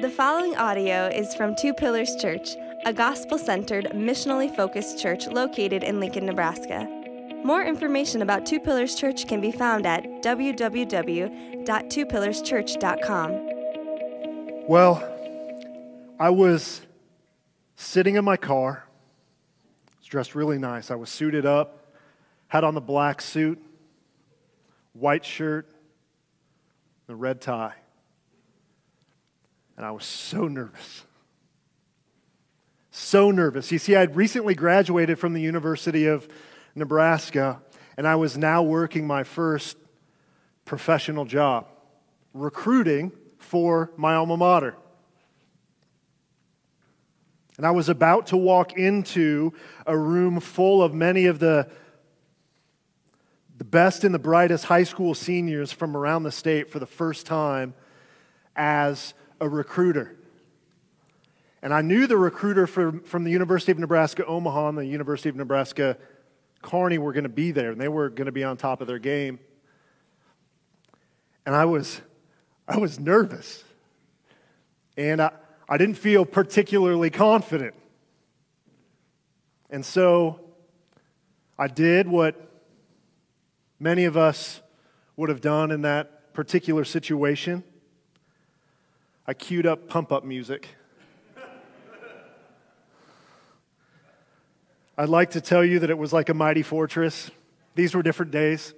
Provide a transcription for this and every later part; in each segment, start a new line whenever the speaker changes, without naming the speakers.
The following audio is from Two Pillars Church, a gospel centered, missionally focused church located in Lincoln, Nebraska. More information about Two Pillars Church can be found at www.twopillarschurch.com.
Well, I was sitting in my car. Was dressed really nice. I was suited up, had on the black suit, white shirt, the red tie. And I was so nervous. So nervous. You see, I'd recently graduated from the University of Nebraska, and I was now working my first professional job, recruiting for my alma mater. And I was about to walk into a room full of many of the, the best and the brightest high school seniors from around the state for the first time as a recruiter. And I knew the recruiter from, from the University of Nebraska Omaha and the University of Nebraska Kearney were going to be there, and they were going to be on top of their game. And I was, I was nervous. And I, I didn't feel particularly confident. And so I did what many of us would have done in that particular situation. I queued up pump up music. I'd like to tell you that it was like a mighty fortress. These were different days.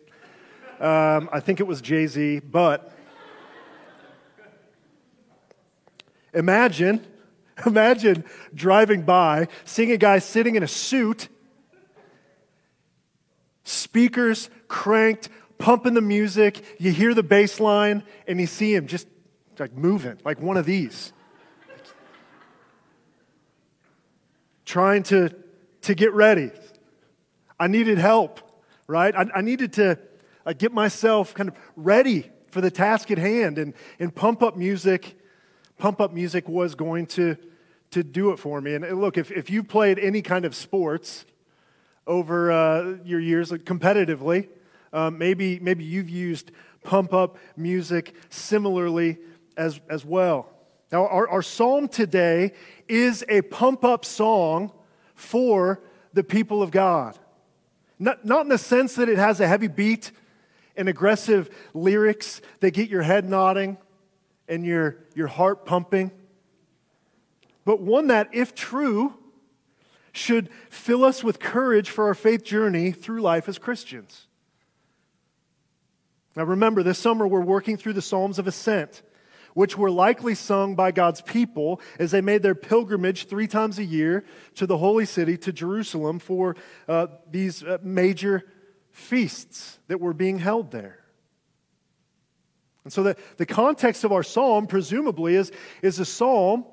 Um, I think it was Jay Z, but imagine, imagine driving by, seeing a guy sitting in a suit, speakers cranked, pumping the music. You hear the bass line, and you see him just like moving, like one of these. Trying to, to get ready. I needed help, right? I, I needed to uh, get myself kind of ready for the task at hand. And, and pump up music, pump up music was going to, to do it for me. And look, if, if you played any kind of sports over uh, your years competitively, um, maybe, maybe you've used pump up music similarly as, as well. Now, our, our psalm today is a pump up song for the people of God. Not, not in the sense that it has a heavy beat and aggressive lyrics that get your head nodding and your, your heart pumping, but one that, if true, should fill us with courage for our faith journey through life as Christians. Now, remember, this summer we're working through the Psalms of Ascent which were likely sung by God's people as they made their pilgrimage three times a year to the holy city, to Jerusalem, for uh, these uh, major feasts that were being held there. And so the, the context of our psalm, presumably, is, is a psalm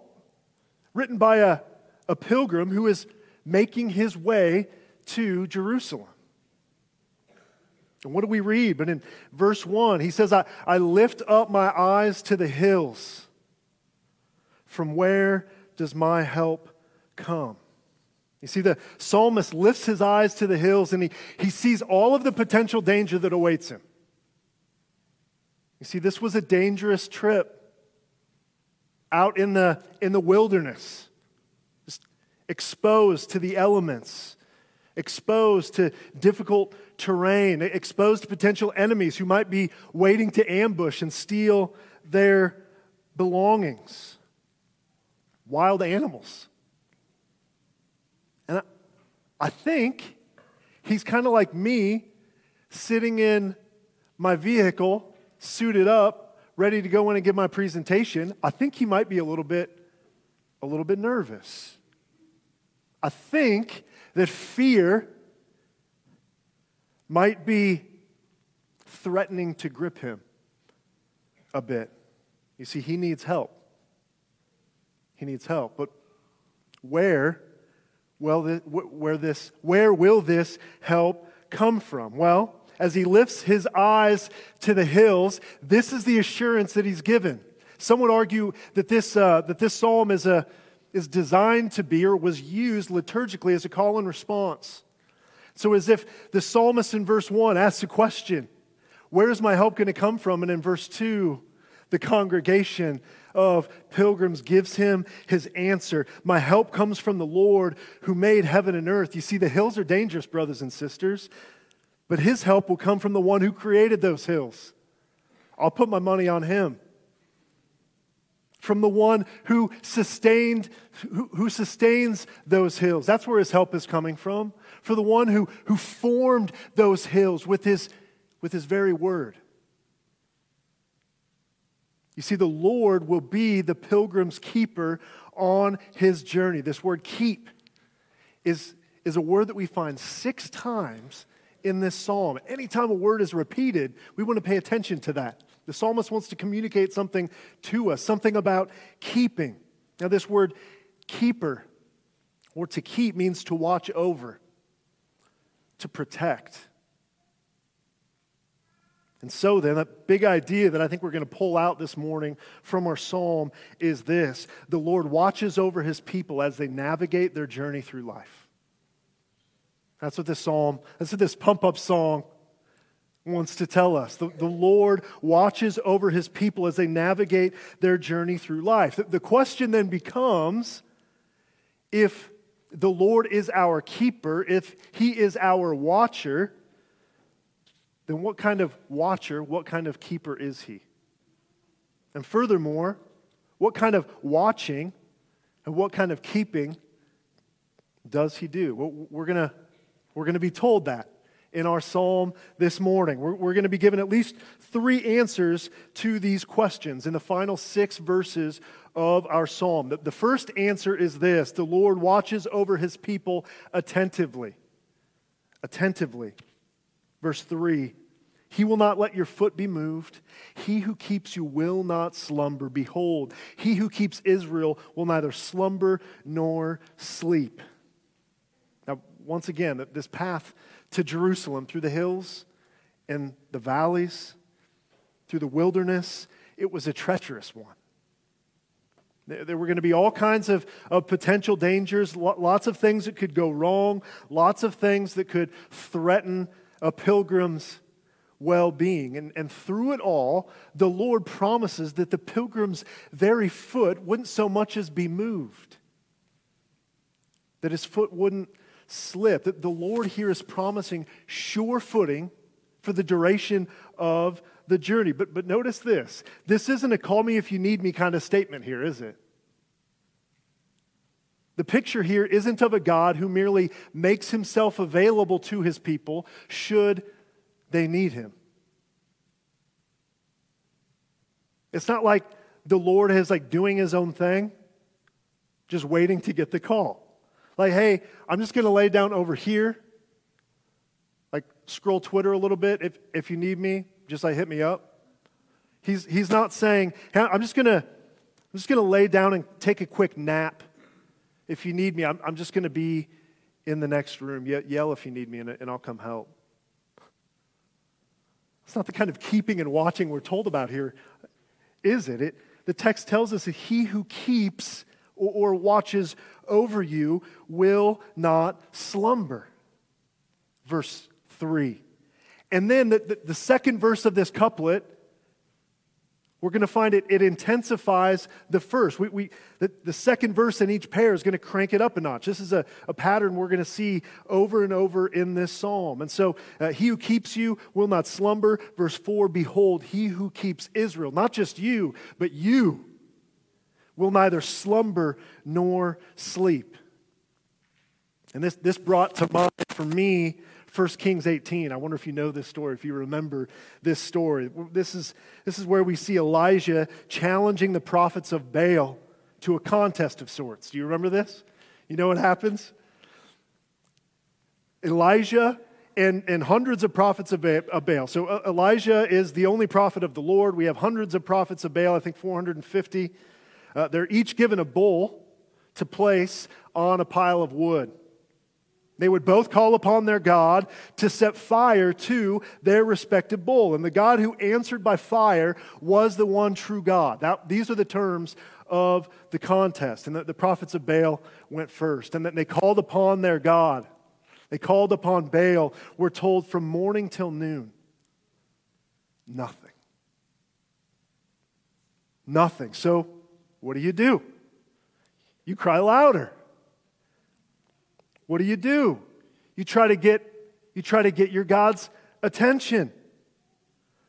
written by a, a pilgrim who is making his way to Jerusalem. And what do we read? But in verse 1, he says, I, I lift up my eyes to the hills. From where does my help come? You see, the psalmist lifts his eyes to the hills and he, he sees all of the potential danger that awaits him. You see, this was a dangerous trip out in the, in the wilderness, exposed to the elements exposed to difficult terrain, exposed to potential enemies who might be waiting to ambush and steal their belongings, wild animals. And I, think he's kind of like me sitting in my vehicle, suited up, ready to go in and give my presentation. I think he might be a little bit a little bit nervous. I think that fear might be threatening to grip him a bit. You see, he needs help. He needs help. But where, well, where, this, where will this help come from? Well, as he lifts his eyes to the hills, this is the assurance that he's given. Some would argue that this, uh, that this psalm is a, is designed to be or was used liturgically as a call and response. So, as if the psalmist in verse 1 asks a question Where is my help going to come from? And in verse 2, The congregation of pilgrims gives him his answer My help comes from the Lord who made heaven and earth. You see, the hills are dangerous, brothers and sisters, but his help will come from the one who created those hills. I'll put my money on him. From the one who sustained, who, who sustains those hills. That's where his help is coming from. For the one who, who formed those hills with his, with his very word. You see, the Lord will be the pilgrim's keeper on his journey. This word keep is, is a word that we find six times in this psalm. Anytime a word is repeated, we want to pay attention to that. The psalmist wants to communicate something to us, something about keeping. Now, this word keeper or to keep means to watch over, to protect. And so, then, a big idea that I think we're going to pull out this morning from our psalm is this the Lord watches over his people as they navigate their journey through life. That's what this psalm, that's what this pump up song wants to tell us. The, the Lord watches over his people as they navigate their journey through life. The, the question then becomes if the Lord is our keeper, if he is our watcher, then what kind of watcher, what kind of keeper is he? And furthermore, what kind of watching and what kind of keeping does he do? We're going we're going to be told that in our psalm this morning. We're, we're going to be given at least three answers to these questions in the final six verses of our psalm. The, the first answer is this The Lord watches over his people attentively. Attentively. Verse 3 He will not let your foot be moved. He who keeps you will not slumber. Behold, he who keeps Israel will neither slumber nor sleep. Now, once again, this path to Jerusalem through the hills and the valleys, through the wilderness, it was a treacherous one. There were going to be all kinds of, of potential dangers, lots of things that could go wrong, lots of things that could threaten a pilgrim's well being. And, and through it all, the Lord promises that the pilgrim's very foot wouldn't so much as be moved, that his foot wouldn't slip. That the Lord here is promising sure footing for the duration of the journey. But, but notice this this isn't a call me if you need me kind of statement here, is it? The picture here isn't of a God who merely makes himself available to his people should they need him. It's not like the Lord is like doing his own thing, just waiting to get the call. Like, hey, I'm just going to lay down over here. Like, scroll Twitter a little bit. If, if you need me, just like hit me up. He's, he's not saying, hey, I'm just going to I'm just going to lay down and take a quick nap. If you need me, I'm, I'm just going to be in the next room. Ye- yell if you need me, and, and I'll come help. It's not the kind of keeping and watching we're told about here, is it? it the text tells us that he who keeps or, or watches over you will not slumber. Verse 3. And then the, the, the second verse of this couplet, we're going to find it, it intensifies the first. We, we, the, the second verse in each pair is going to crank it up a notch. This is a, a pattern we're going to see over and over in this psalm. And so, uh, he who keeps you will not slumber. Verse 4 Behold, he who keeps Israel, not just you, but you will neither slumber nor sleep. And this, this brought to mind for me 1 Kings 18. I wonder if you know this story, if you remember this story. This is, this is where we see Elijah challenging the prophets of Baal to a contest of sorts. Do you remember this? You know what happens? Elijah and, and hundreds of prophets of Baal. So uh, Elijah is the only prophet of the Lord. We have hundreds of prophets of Baal, I think 450. Uh, they're each given a bull to place on a pile of wood. They would both call upon their God to set fire to their respective bull. And the God who answered by fire was the one true God. That, these are the terms of the contest. And the, the prophets of Baal went first. And that they called upon their God. They called upon Baal, we're told, from morning till noon. Nothing. Nothing. So, what do you do? You cry louder. What do you do? You try to get you try to get your God's attention.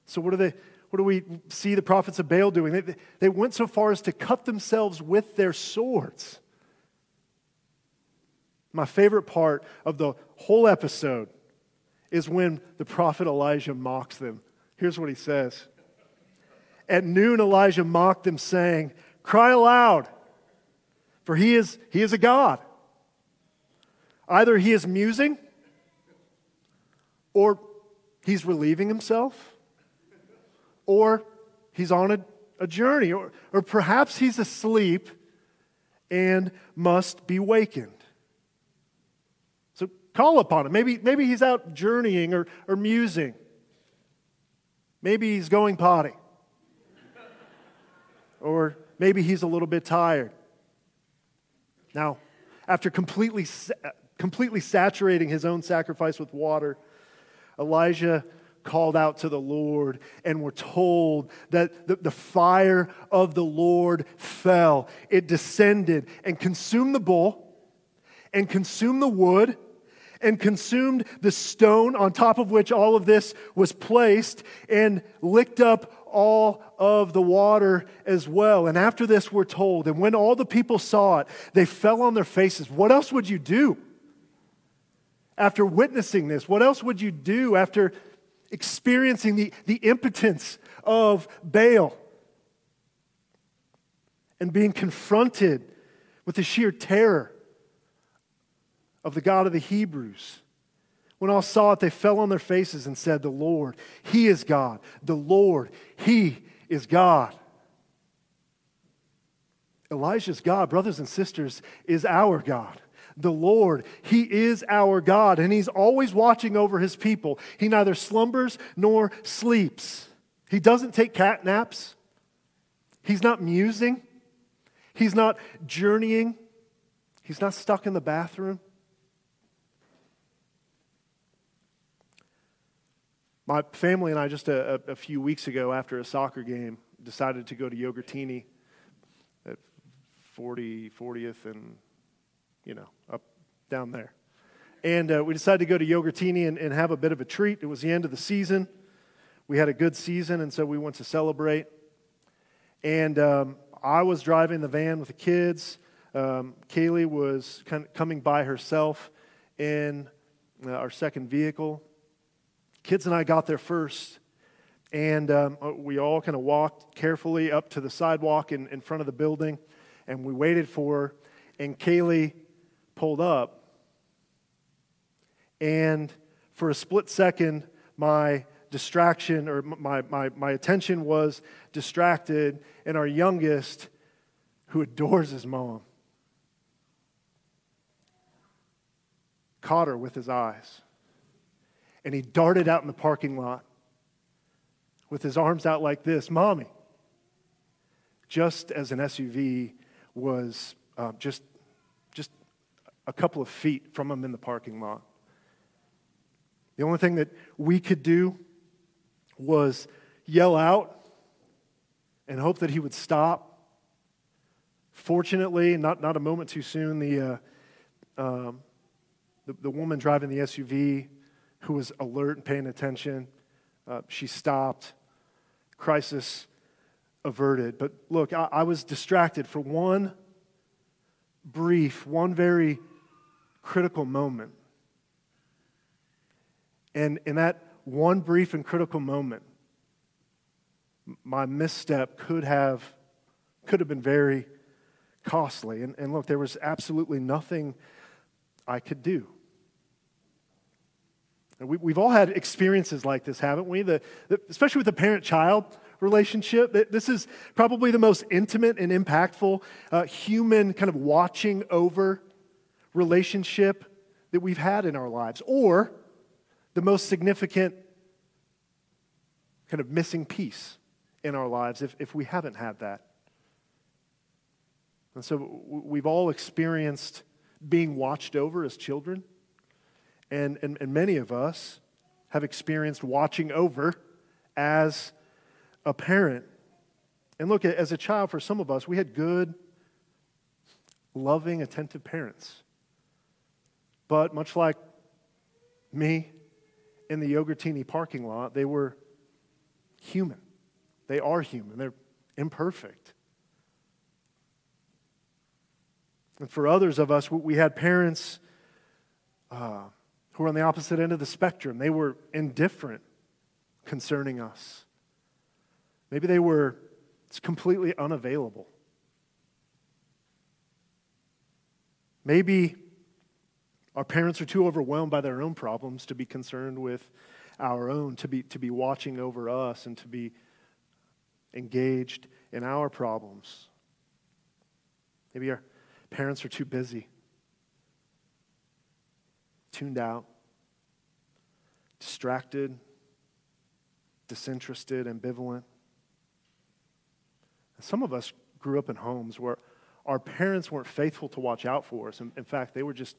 So what do they what do we see the prophets of Baal doing? They, they went so far as to cut themselves with their swords. My favorite part of the whole episode is when the prophet Elijah mocks them. Here's what he says At noon, Elijah mocked them, saying, Cry aloud, for he is, he is a God. Either he is musing or he's relieving himself or he's on a, a journey or, or perhaps he's asleep and must be wakened. So call upon him. Maybe, maybe he's out journeying or, or musing. Maybe he's going potty. or maybe he's a little bit tired. Now, after completely completely saturating his own sacrifice with water, Elijah called out to the Lord, and we're told that the, the, fire of the Lord fell. It descended and consumed the bull, and consumed the wood, and consumed the stone on top of which all of this was placed, and licked up all of the water as well. And after this, we're told, and when all the people saw it, they fell on their faces. What else would you do? after witnessing this? What else would you do after experiencing the, the impotence of Baal and being confronted with the sheer terror of the God of the Hebrews? When all saw it, they fell on their faces and said, The Lord, He is God. The Lord, He is God. Elijah's God, brothers and sisters, is our God the Lord. He is our God, and He's always watching over His people. He neither slumbers nor sleeps. He doesn't take cat naps. He's not musing. He's not journeying. He's not stuck in the bathroom. My family and I, just a, a, few weeks ago after a soccer game, decided to go to Yogurtini at 40, 40th and you know, up down there. And uh, we decided to go to Yogurtini and, and have a bit of a treat. It was the end of the season. We had a good season, and so we went to celebrate. And um, I was driving the van with the kids. Um, Kaylee was kind of coming by herself in uh, our second vehicle. Kids and I got there first, and um, uh, we all kind of walked carefully up to the sidewalk in, in front of the building, and we waited for her. And Kaylee pulled up. And for a split second, my distraction or my, my, my attention was distracted, and our youngest, who adores his mom, caught her with his eyes. And he darted out in the parking lot with his arms out like this Mommy. Just as an SUV was uh, just a couple of feet from him in the parking lot. The only thing that we could do was yell out and hope that he would stop. Fortunately, not, not a moment too soon, the, uh, um, the, the, woman driving the SUV who was alert and paying attention, uh, she stopped. Crisis averted. But look, I, I was distracted for one brief, one very critical moment. And in that one brief and critical moment, my misstep could have, could have been very costly. And, and look, there was absolutely nothing I could do. We, we've all had experiences like this, haven't we? The, the, especially with the parent child relationship. This is probably the most intimate and impactful uh, human kind of watching over relationship that we've had in our lives, or the most significant kind of missing piece in our lives if, if we haven't had that. And so we've all experienced being watched over as children, and, and, and many of us have experienced watching over as a parent. And look, as a child, for some of us, we had good, loving, attentive parents. But much like me in the Yogurtini parking lot, they were human. They are human. They're imperfect. And for others of us, we had parents uh, who were on the opposite end of the spectrum. They were indifferent concerning us. Maybe they were completely unavailable. Maybe our parents are too overwhelmed by their own problems to be concerned with our own, to be, to be watching over us and to be engaged in our problems. Maybe our parents are too busy, tuned out, distracted, disinterested, ambivalent. And some of us grew up in homes where our parents weren't faithful to watch out for us. In, in fact, they were just,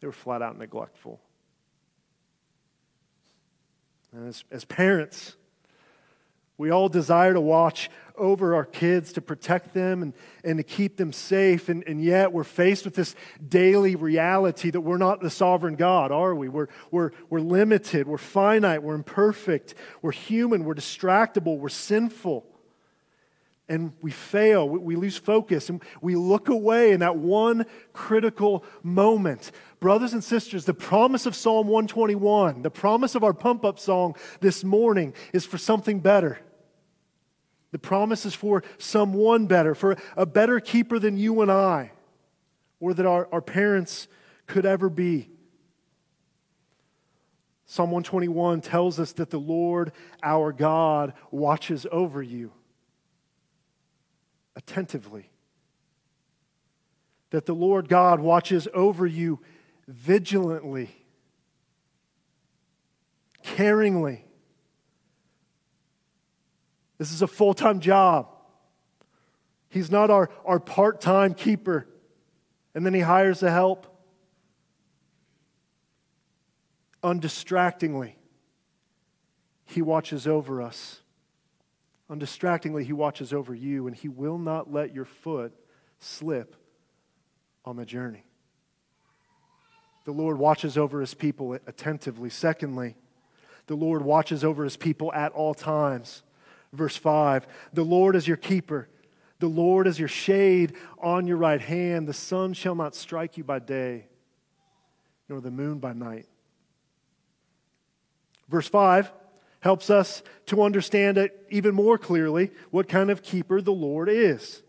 they were flat out neglectful. And as, as parents, we all desire to watch over our kids, to protect them and, and to keep them safe. And, and yet we're faced with this daily reality that we're not the sovereign God, are we? We're, we're, we're limited, we're finite, we're imperfect, we're human, we're distractible, we're sinful. And we fail, we, we lose focus, and we look away in that one critical moment. Brothers and sisters, the promise of Psalm 121, the promise of our pump up song this morning is for something better. The promise is for someone better, for a better keeper than you and I, or that our, our parents could ever be. Psalm 121 tells us that the Lord our God watches over you attentively. That the Lord God watches over you vigilantly, caringly. This is a full time job. He's not our, our part time keeper, and then he hires the help. Undistractingly, he watches over us. Undistractingly, he watches over you, and he will not let your foot slip on the journey. The Lord watches over his people attentively. Secondly, the Lord watches over his people at all times. Verse 5 The Lord is your keeper, the Lord is your shade on your right hand. The sun shall not strike you by day, nor the moon by night. Verse 5 helps us to understand it even more clearly what kind of keeper the Lord is.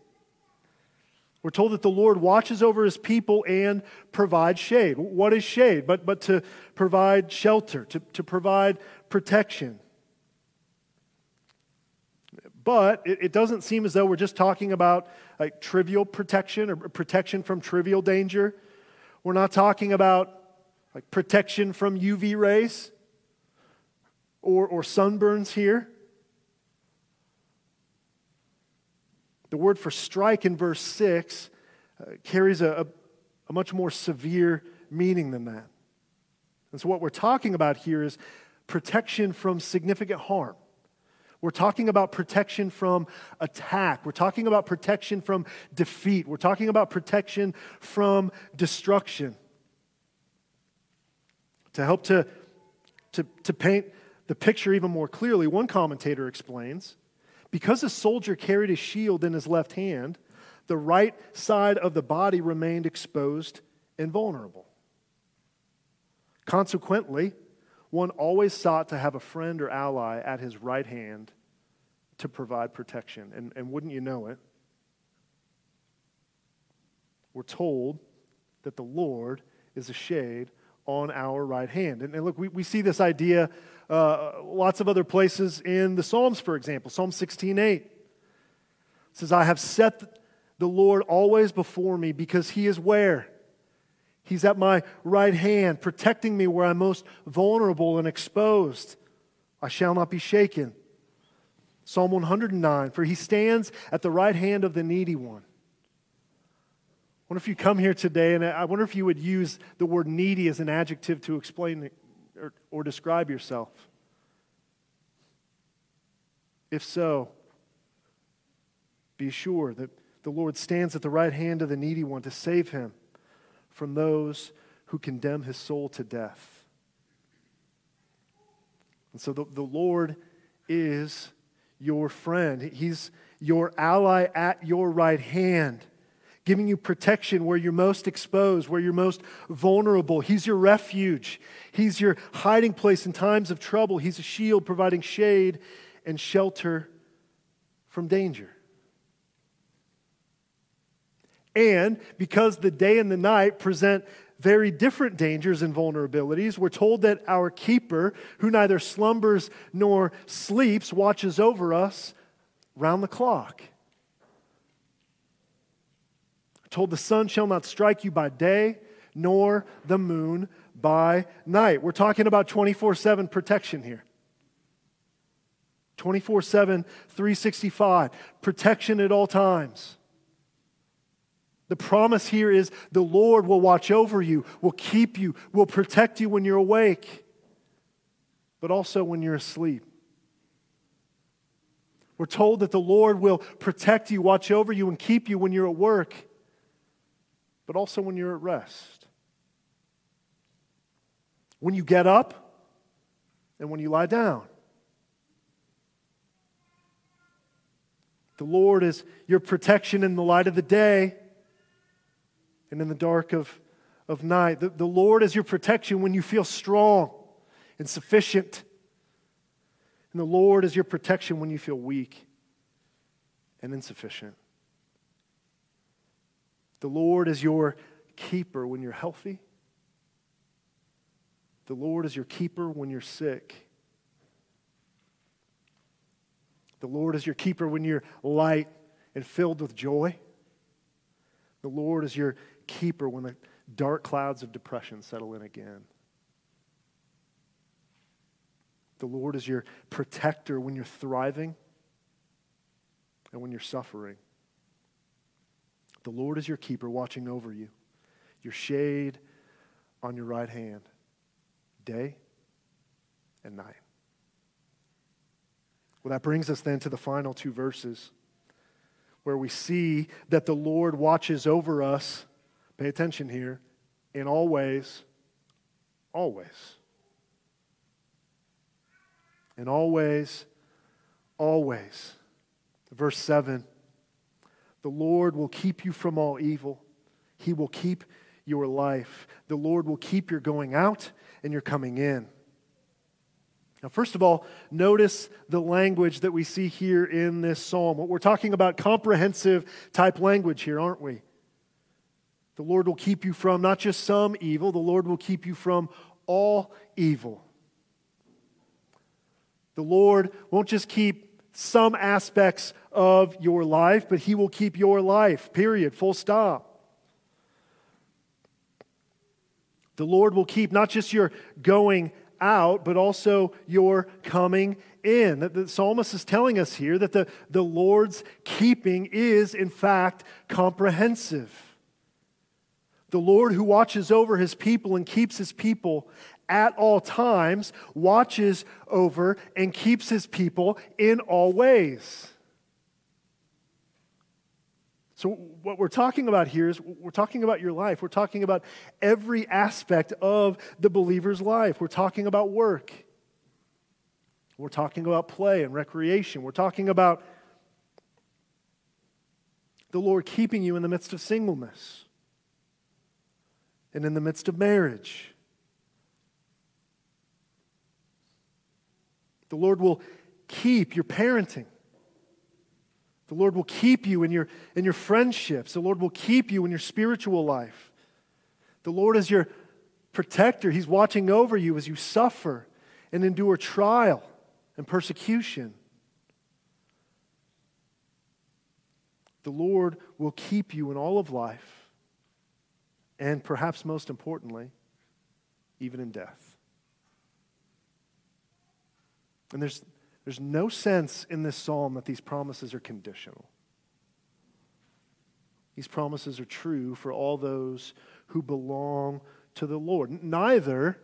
We're told that the Lord watches over his people and provides shade. What is shade? But, but to provide shelter, to, to provide protection. But it, it doesn't seem as though we're just talking about like trivial protection or protection from trivial danger. We're not talking about like protection from UV rays or, or sunburns here. The word for strike in verse 6 uh, carries a, a, a much more severe meaning than that. And so, what we're talking about here is protection from significant harm. We're talking about protection from attack. We're talking about protection from defeat. We're talking about protection from destruction. To help to, to, to paint the picture even more clearly, one commentator explains because a soldier carried a shield in his left hand, the right side of the body remained exposed and vulnerable. Consequently, one always sought to have a friend or ally at his right hand to provide protection. And, and wouldn't you know it? We're told that the Lord is a shade on our right hand. And, and look, we, we see this idea uh, lots of other places in the Psalms, for example. Psalm 16 8 says, I have set the Lord always before me because he is where? He's at my right hand, protecting me where I'm most vulnerable and exposed. I shall not be shaken. Psalm 109 For he stands at the right hand of the needy one. I wonder if you come here today, and I wonder if you would use the word needy as an adjective to explain or, or describe yourself? If so, Be sure that the Lord stands at the right hand of the needy one to save him from those who condemn his soul to death. And so the, the Lord is your friend. He's your ally at your right hand, giving you protection where you're most exposed, where you're most vulnerable. He's your refuge. He's your hiding place in times of trouble. He's a shield providing shade and shelter from danger. And because the day and the night present very different dangers and vulnerabilities, we're told that our keeper, who neither slumbers nor sleeps, watches over us round the clock. told the sun shall not strike you by day, nor the moon by night. We're talking about 24 7 protection here. 24 7, 365. Protection at all times. The promise here is the Lord will watch over you, will keep you, will protect you when you're awake, but also when you're asleep. We're told that the Lord will protect you, watch over you, and keep you when you're at work, but also when you're at rest. When you get up and when you lie down. The Lord is your protection in the light of the day and in the dark of, of night. The, the Lord is your protection when you feel strong and sufficient. And the Lord is your protection when you feel weak and insufficient. The Lord is your keeper when you're healthy. The Lord is your keeper when you're sick. The Lord is your keeper when you're light and filled with joy. The Lord is your keeper when the dark clouds of depression settle in again. The Lord is your protector when you're thriving and when you're suffering. The Lord is your keeper watching over you, your shade on your right hand, day and night. Well, that brings us then to the final two verses where we see that the Lord watches over us Pay attention here. In all ways, always. In all ways, always. Verse 7 The Lord will keep you from all evil, He will keep your life. The Lord will keep your going out and your coming in. Now, first of all, notice the language that we see here in this psalm. What we're talking about comprehensive type language here, aren't we? The Lord will keep you from not just some evil, the Lord will keep you from all evil. The Lord won't just keep some aspects of your life, but He will keep your life, period, full stop. The Lord will keep not just your going out, but also your coming in. The, psalmist is telling us here that the, the Lord's keeping is, in fact, comprehensive. The Lord who watches over his people and keeps his people at all times, watches over and keeps his people in all ways. So, what we're talking about here is we're talking about your life. We're talking about every aspect of the believer's life. We're talking about work. We're talking about play and recreation. We're talking about the Lord keeping you in the midst of singleness and in the midst of marriage. The Lord will keep your parenting. The Lord will keep you in your, in your friendships. The Lord will keep you in your spiritual life. The Lord is your protector. He's watching over you as you suffer and endure trial and persecution. The Lord will keep you in all of life and perhaps most importantly, even in death. And there's, there's no sense in this psalm that these promises are conditional. These promises are true for all those who belong to the Lord. Neither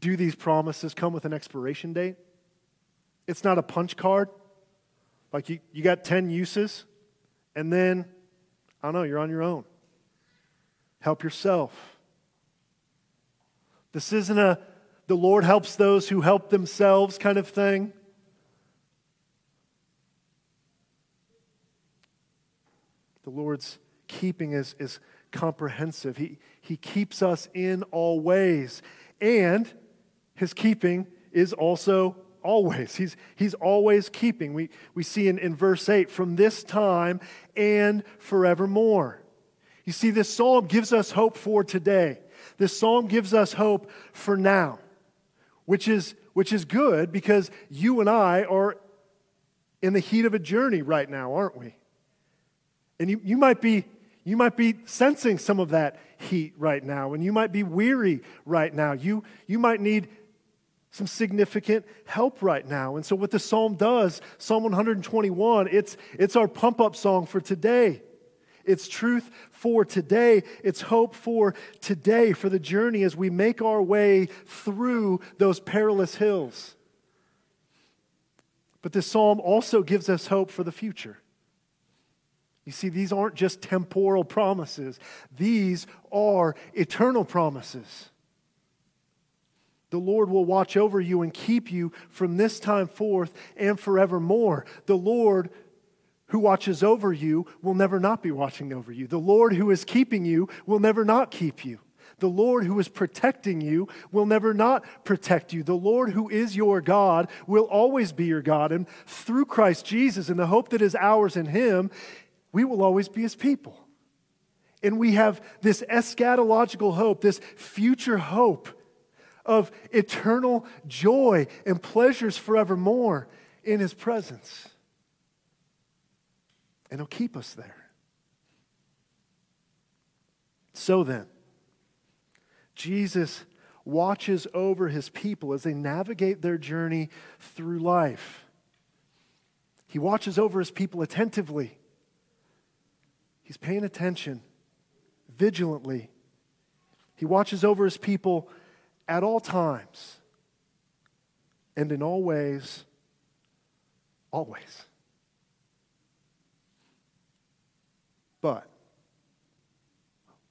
do these promises come with an expiration date. It's not a punch card. Like you, you got 10 uses And then, I don't know, you're on your own. Help yourself. This isn't a the Lord helps those who help themselves kind of thing. The Lord's keeping is, is comprehensive. He, he keeps us in all ways. And his keeping is also always. He's, he's always keeping. We, we see in, in verse 8, from this time and forevermore. You see, this psalm gives us hope for today. This psalm gives us hope for now, which is, which is good because you and I are in the heat of a journey right now, aren't we? And you, you might be you might be sensing some of that heat right now, and you might be weary right now. You, you might need some significant help right now. And so, what the psalm does, Psalm 121, it's, it's our pump up song for today. It's truth for today. It's hope for today, for the journey as we make our way through those perilous hills. But this psalm also gives us hope for the future. You see, these aren't just temporal promises, these are eternal promises. The Lord will watch over you and keep you from this time forth and forevermore. The Lord who watches over you will never not be watching over you. The Lord who is keeping you will never not keep you. The Lord who is protecting you will never not protect you. The Lord who is your God will always be your God. And through Christ Jesus and the hope that is ours in Him, we will always be his people. And we have this eschatological hope, this future hope of eternal joy and pleasures forevermore in his presence. And he'll keep us there. So then, Jesus watches over his people as they navigate their journey through life. He watches over his people attentively He's paying attention vigilantly. He watches over his people at all times and in all ways, always. But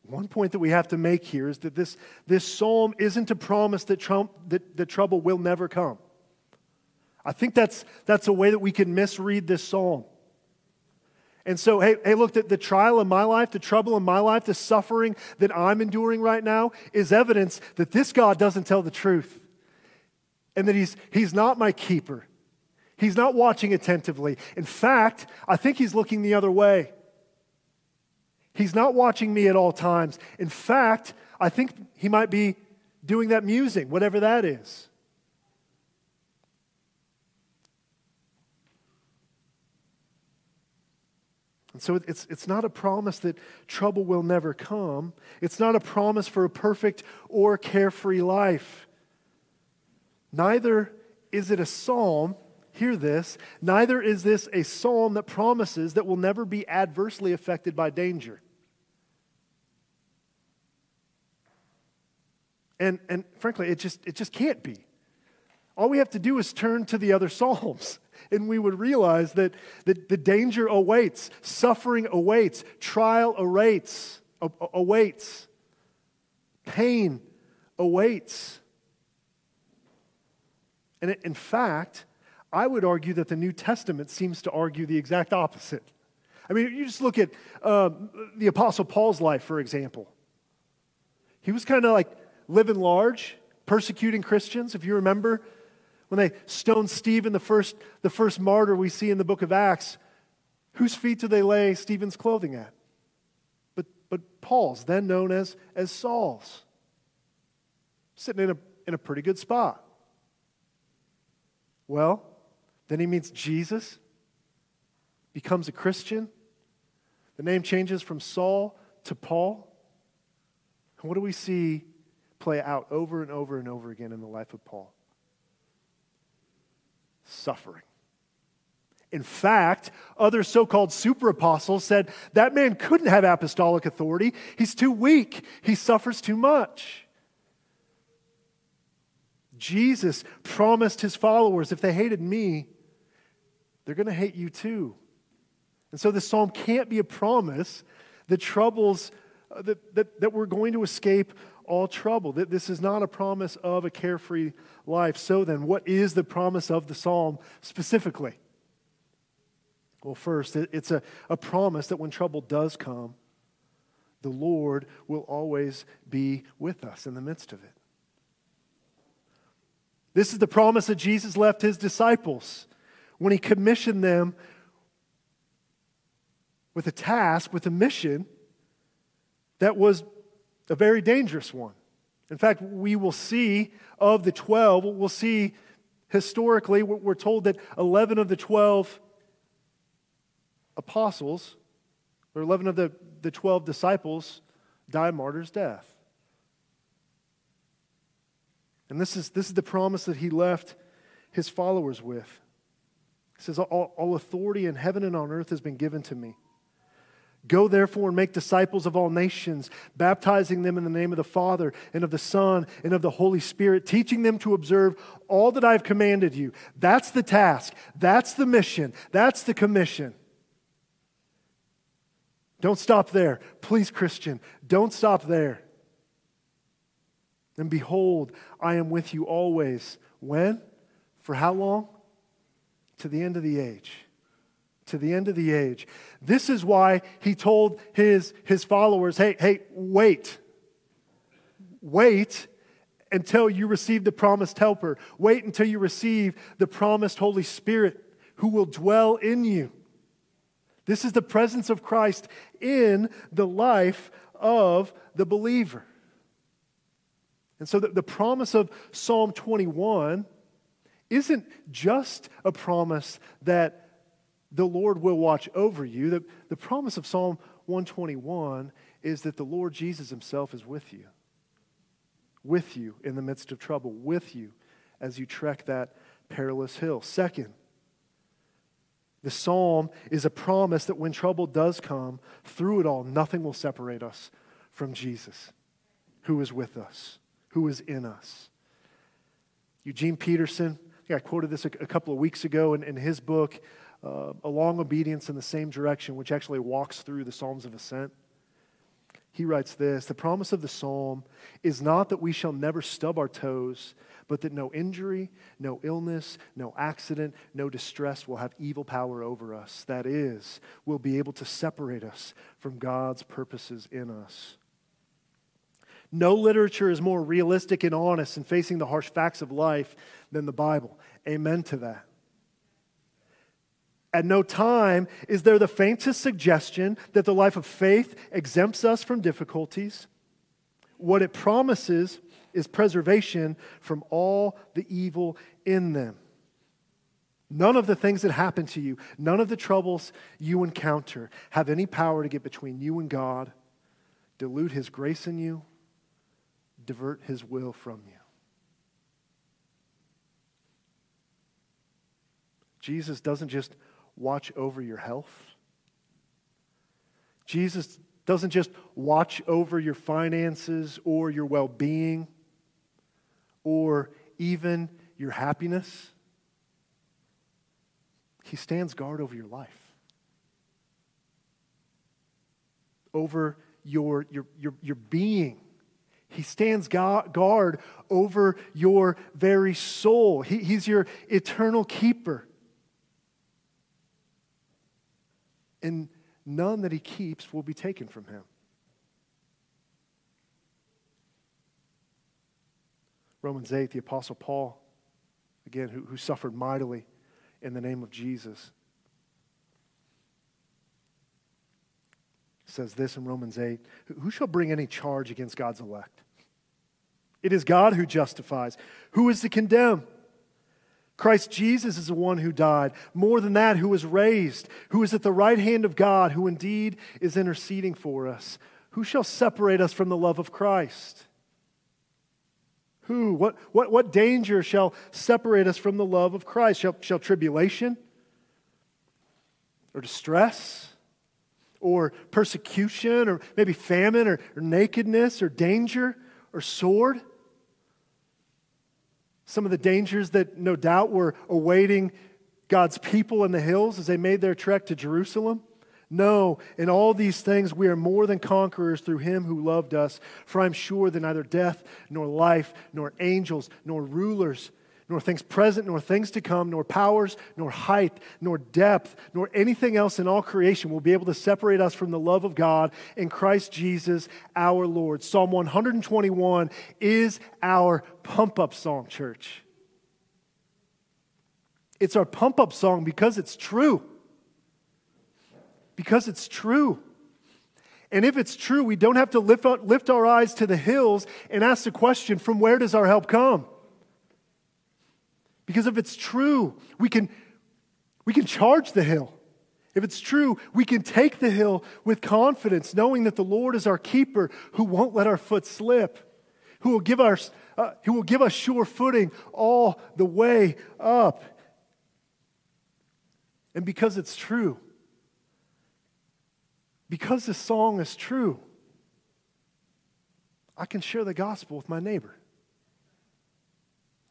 one point that we have to make here is that this, this psalm isn't a promise that, Trump, that, that trouble will never come. I think that's, that's a way that we can misread this psalm. And so, hey, hey, look, the, the trial in my life, the trouble in my life, the suffering that I'm enduring right now is evidence that this God doesn't tell the truth and that he's, he's not my keeper. He's not watching attentively. In fact, I think he's looking the other way. He's not watching me at all times. In fact, I think he might be doing that musing, whatever that is. And so it's, it's not a promise that trouble will never come. It's not a promise for a perfect or carefree life. Neither is it a psalm, hear this, neither is this a psalm that promises that will never be adversely affected by danger. And, and frankly, it just, it just can't be. All we have to do is turn to the other Psalms and we would realize that, that the danger awaits, suffering awaits, trial awaits, awaits, pain awaits. And in fact, I would argue that the New Testament seems to argue the exact opposite. I mean, you just look at um, the Apostle Paul's life, for example. He was kind of like living large, persecuting Christians. If you remember, when they stoned Stephen, the first, the first martyr we see in the book of Acts, whose feet do they lay Stephen's clothing at? But, but Paul's, then known as, as Saul's, sitting in a, in a pretty good spot. Well, then he meets Jesus, becomes a Christian. The name changes from Saul to Paul. And what do we see play out over and over and over again in the life of Paul? suffering. In fact, other so called super apostles said that man couldn't have apostolic authority. He's too weak, he suffers too much. Jesus promised his followers if they hated me, they're going to hate you too. And so this psalm can't be a promise that troubles, uh, that, that, that we're going to escape all trouble. That this is not a promise of a carefree life. So then, what is the promise of the psalm specifically? Well, first, it's a, a promise that when trouble does come, the Lord will always be with us in the midst of it. This is the promise that Jesus left his disciples when he commissioned them with a task, with a mission that was a very dangerous one. In fact, we will see of the 12, we'll see historically, we're told that 11 of the 12 apostles, or 11 of the, the 12 disciples, die martyr's death. And this is, this is the promise that he left his followers with. He says, all, all authority in heaven and on earth has been given to me. Go therefore and make disciples of all nations, baptizing them in the name of the Father and of the Son and of the Holy Spirit, teaching them to observe all that I've commanded you. That's the task. That's the mission. That's the commission. Don't stop there. Please, Christian, don't stop there. And behold, I am with you always. When? For how long? To the end of the age to the end of the age. This is why he told his, his followers hey, hey, wait. Wait until you receive the promised helper. Wait until you receive the promised Holy Spirit who will dwell in you. This is the presence of Christ in the life of the believer. And so the, the promise of Psalm 21 isn't just a promise that the Lord will watch over you. The, the promise of Psalm 121 is that the Lord Jesus himself is with you, with you in the midst of trouble, with you as you trek that perilous hill. Second, the psalm is a promise that when trouble does come, through it all, nothing will separate us from Jesus, who is with us, who is in us. Eugene Peterson, I, I quoted this a, a couple of weeks ago in, in his book, uh, a long obedience in the same direction, which actually walks through the Psalms of Ascent. He writes this The promise of the psalm is not that we shall never stub our toes, but that no injury, no illness, no accident, no distress will have evil power over us. That is, will be able to separate us from God's purposes in us. No literature is more realistic and honest in facing the harsh facts of life than the Bible. Amen to that. At no time is there the faintest suggestion that the life of faith exempts us from difficulties. What it promises is preservation from all the evil in them. None of the things that happen to you, none of the troubles you encounter have any power to get between you and God, dilute His grace in you, divert His will from you. Jesus doesn't just watch over your health. Jesus doesn't just watch over your finances or your well being or even your happiness. He stands guard over your life, over your, your, your, your being. He stands guard over your very soul. He, he's your eternal keeper. And none that he keeps will be taken from him. Romans 8, the Apostle Paul, again, who, who suffered mightily in the name of Jesus, says this in Romans 8 Who shall bring any charge against God's elect? It is God who justifies. Who is to condemn? Christ Jesus is the one who died. More than that, who was raised, who is at the right hand of God, who indeed is interceding for us. Who shall separate us from the love of Christ? Who? What, what, what danger shall separate us from the love of Christ? Shall, shall tribulation? Or distress? Or persecution? Or maybe famine? Or, or nakedness? Or danger? Or sword? Some of the dangers that no doubt were awaiting God's people in the hills as they made their trek to Jerusalem. No, in all these things we are more than conquerors through him who loved us. For I'm sure that neither death, nor life, nor angels, nor rulers, nor things present, nor things to come, nor powers, nor height, nor depth, nor anything else in all creation will be able to separate us from the love of God in Christ Jesus our Lord. Psalm 121 is our pump up song, church. It's our pump up song because it's true. Because it's true. And if it's true, we don't have to lift, up, lift our eyes to the hills and ask the question from where does our help come? Because if it's true, we can, we can charge the hill. If it's true, we can take the hill with confidence, knowing that the Lord is our keeper who won't let our foot slip, who will give us, uh, who will give us sure footing all the way up. And because it's true, because this song is true, I can share the gospel with my neighbor.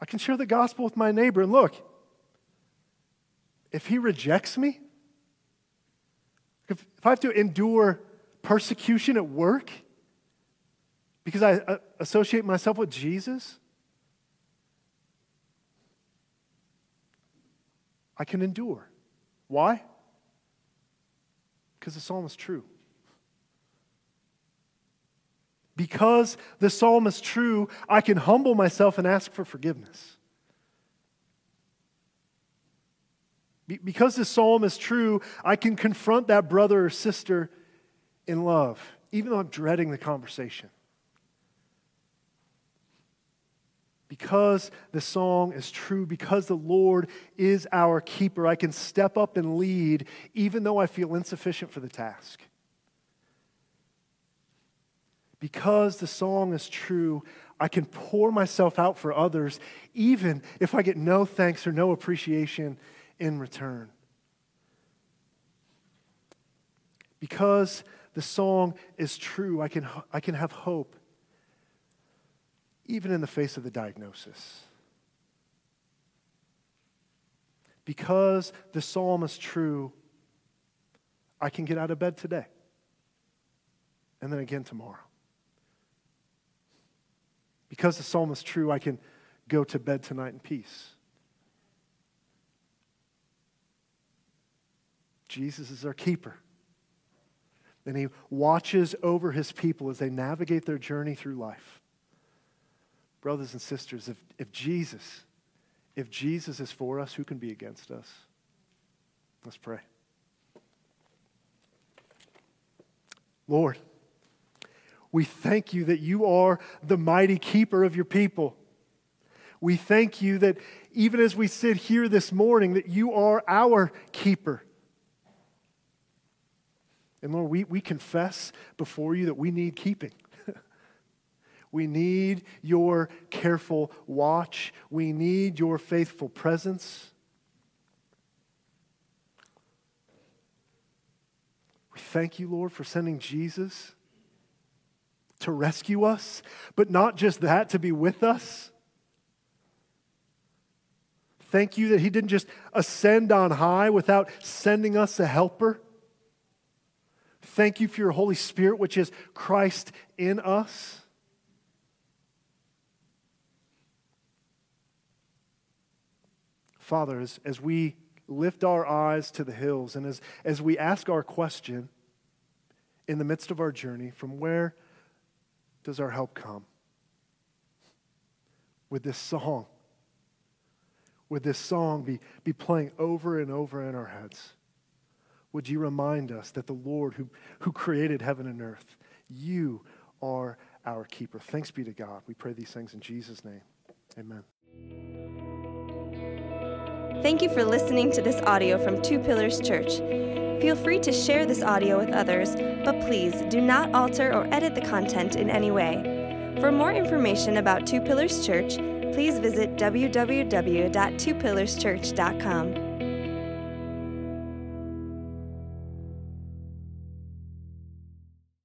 I can share the gospel with my neighbor. And look, if he rejects me, if, if I have to endure persecution at work because I uh, associate myself with Jesus, I can endure. Why? Because the psalm is true. Because the psalm is true, I can humble myself and ask for forgiveness. Because the psalm is true, I can confront that brother or sister in love, even though I'm dreading the conversation. Because the song is true, because the Lord is our keeper, I can step up and lead even though I feel insufficient for the task. Because the song is true, I can pour myself out for others even if I get no thanks or no appreciation in return. Because the song is true, I can, I can have hope even in the face of the diagnosis. Because the psalm is true, I can get out of bed today and then again tomorrow. Because the psalm is true, I can go to bed tonight in peace. Jesus is our keeper. And he watches over his people as they navigate their journey through life. Brothers and sisters, if, if Jesus, if Jesus is for us, who can be against us? Let's pray. Lord, we thank you that you are the mighty keeper of your people. We thank you that even as we sit here this morning, that you are our keeper. And Lord, we, we confess before you that we need keeping. We need your careful watch. We need your faithful presence. We thank you, Lord, for sending Jesus to rescue us, but not just that, to be with us. Thank you that He didn't just ascend on high without sending us a helper. Thank you for your Holy Spirit, which is Christ in us. Father, as, as we lift our eyes to the hills and as, as we ask our question in the midst of our journey, from where does our help come? With this song, would this song be, be playing over and over in our heads? Would you remind us that the Lord who, who created heaven and earth, you are our keeper? Thanks be to God. We pray these things in Jesus' name. Amen.
Thank you for listening to this audio from Two Pillars Church. Feel free to share this audio with others, but please do not alter or edit the content in any way. For more information about Two Pillars Church, please visit www.twopillarschurch.com.